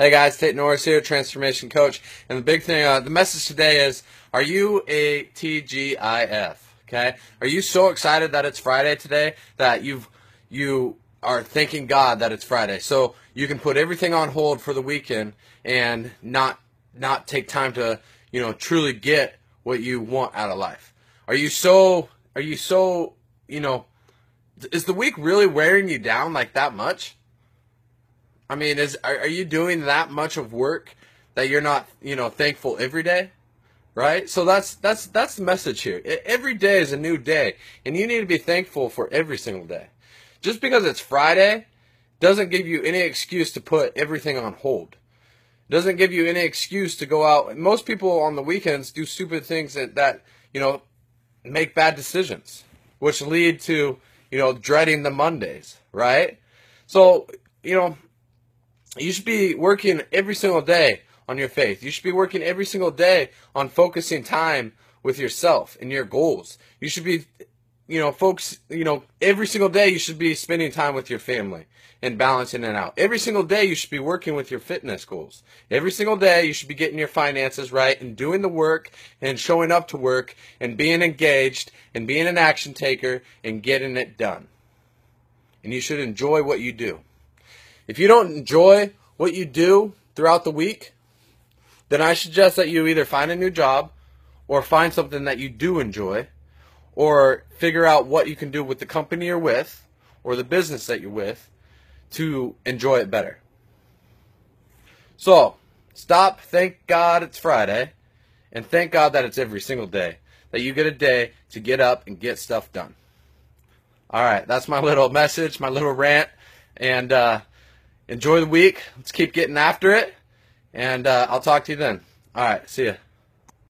Hey guys, Tate Norris here, transformation coach. And the big thing, uh, the message today is, are you a TGIF? Okay? Are you so excited that it's Friday today that you've, you are thanking God that it's Friday? So you can put everything on hold for the weekend and not, not take time to, you know, truly get what you want out of life. Are you so, are you so, you know, is the week really wearing you down like that much? I mean, is are, are you doing that much of work that you're not, you know, thankful every day? Right? So that's that's that's the message here. Every day is a new day, and you need to be thankful for every single day. Just because it's Friday doesn't give you any excuse to put everything on hold. Doesn't give you any excuse to go out. Most people on the weekends do stupid things that, that you know make bad decisions, which lead to you know, dreading the Mondays, right? So, you know, you should be working every single day on your faith. You should be working every single day on focusing time with yourself and your goals. You should be you know, folks, you know, every single day you should be spending time with your family and balancing it out. Every single day you should be working with your fitness goals. Every single day you should be getting your finances right and doing the work and showing up to work and being engaged and being an action taker and getting it done. And you should enjoy what you do. If you don't enjoy what you do throughout the week, then I suggest that you either find a new job or find something that you do enjoy or figure out what you can do with the company you're with or the business that you're with to enjoy it better. So, stop, thank God it's Friday, and thank God that it's every single day. That you get a day to get up and get stuff done. All right, that's my little message, my little rant, and uh, enjoy the week. Let's keep getting after it, and uh, I'll talk to you then. All right, see ya.